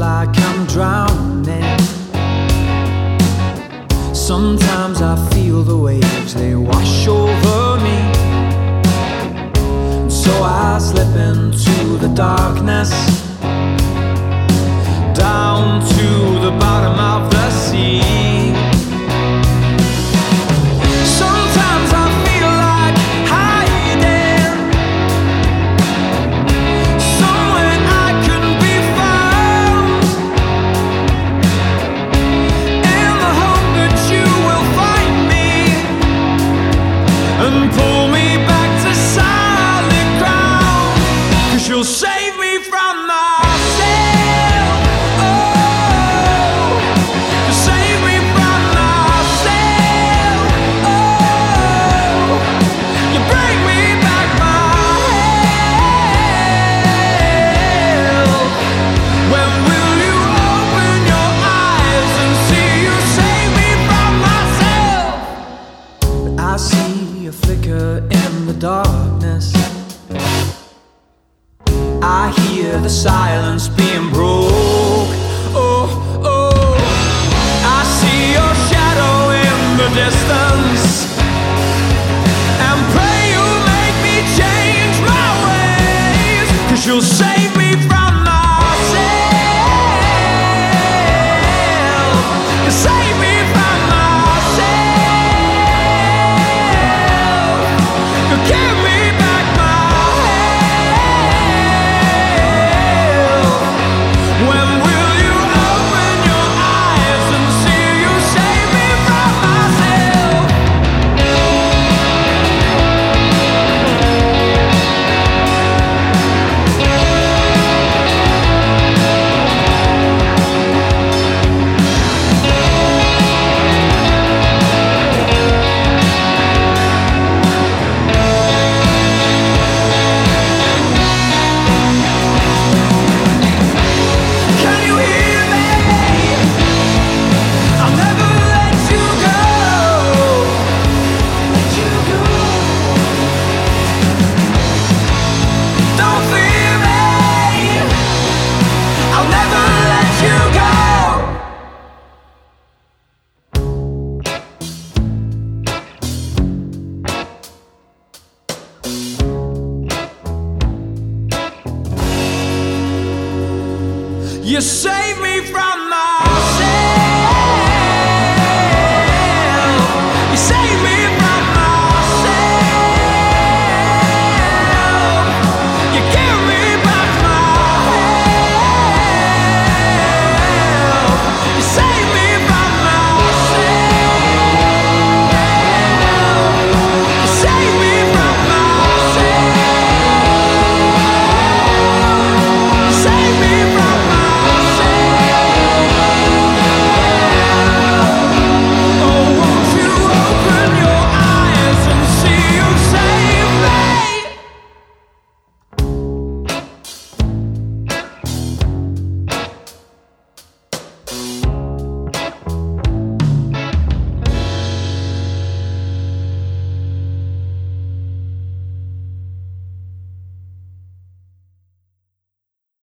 like I'm drowning. Sometimes I feel the waves, they wash over me. So I slip into the darkness. darkness. I hear the silence being broken. You saved me from my.